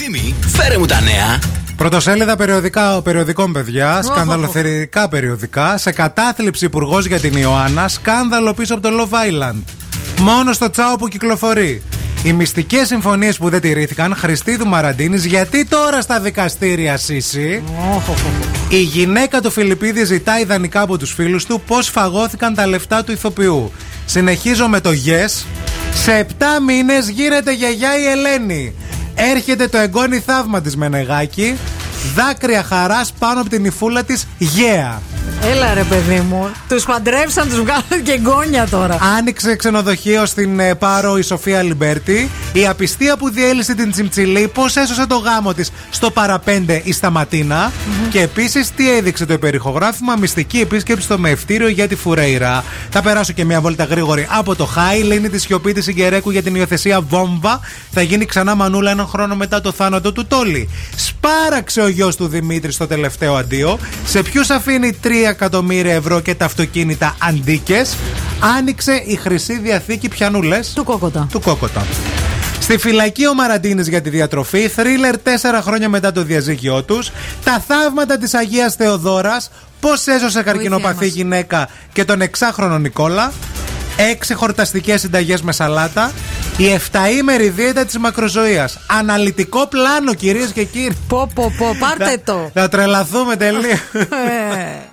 Ευθύμη, φέρε μου τα νέα. Πρωτοσέλιδα περιοδικά, περιοδικών, παιδιά. Σκανδαλοθερικά περιοδικά. Σε κατάθλιψη υπουργός για την Ιωάννα. Σκάνδαλο πίσω από το Love Island. Μόνος στο τσάο που κυκλοφορεί. Οι μυστικές συμφωνίες που δεν τηρήθηκαν. Χριστίδου Μαραντίνης. Γιατί τώρα στα δικαστήρια, Σύση. Η γυναίκα του Φιλιππίδη ζητάει ιδανικά από τους φίλους του πώς φαγώθηκαν τα λεφτά του ηθοποιού. Συνεχίζω με το yes. Σε 7 μήνες γίνεται γιαγιά η Ελένη. Έρχεται το εγγόνι θαύμα της Μενεγάκη. Δάκρυα χαράς πάνω από την νυφούλα της Λάουρα. Έλα ρε παιδί μου. Τους παντρέψαν, τους βγάλαν κι εγγόνια τώρα. Άνοιξε ξενοδοχείο στην ε, Πάρο η Σοφία Λιμπέρτη. Η απιστία που διέλυσε την Τσιμτσιλή, πώς έσωσε το γάμο της στο παραπέντε η Σταματίνα Και επίσης τι έδειξε το υπερηχογράφημα, μυστική επίσκεψη στο μευτήριο για τη Φουρέιρα. Θα περάσω και μια βόλτα γρήγορη από το Χάι. Λύνει τη σιωπή της Συγκερέκου για την υιοθεσία βόμβα. Θα γίνει ξανά μανούλα έναν χρόνο μετά το θάνατο του Τόλι. Σπάραξε ο γιος του Δημήτρης στο τελευταίο αντίο. Σε ποιους αφήνει 3 εκατομμύρια ευρώ και τα αυτοκίνητα αντίκες. Άνοιξε η χρυσή διαθήκη πιανούλε. Του κόκοτα. Του κόκοτα. Στη φυλακή ο Μαραντίνης για τη διατροφή, θρίλερ τέσσερα χρόνια μετά το διαζύγιο τους, τα θαύματα της Αγίας Θεοδόρας, πώς έσωσε καρκινοπαθή μας. γυναίκα και τον εξάχρονο Νικόλα, έξι χορταστικές συνταγές με σαλάτα, η εφταήμερη δίαιτα της μακροζωίας. Αναλυτικό πλάνο, κυρίες και κύριοι. Πω, πω, πω, πάρτε το. Θα τρελαθούμε τελείως. Ε.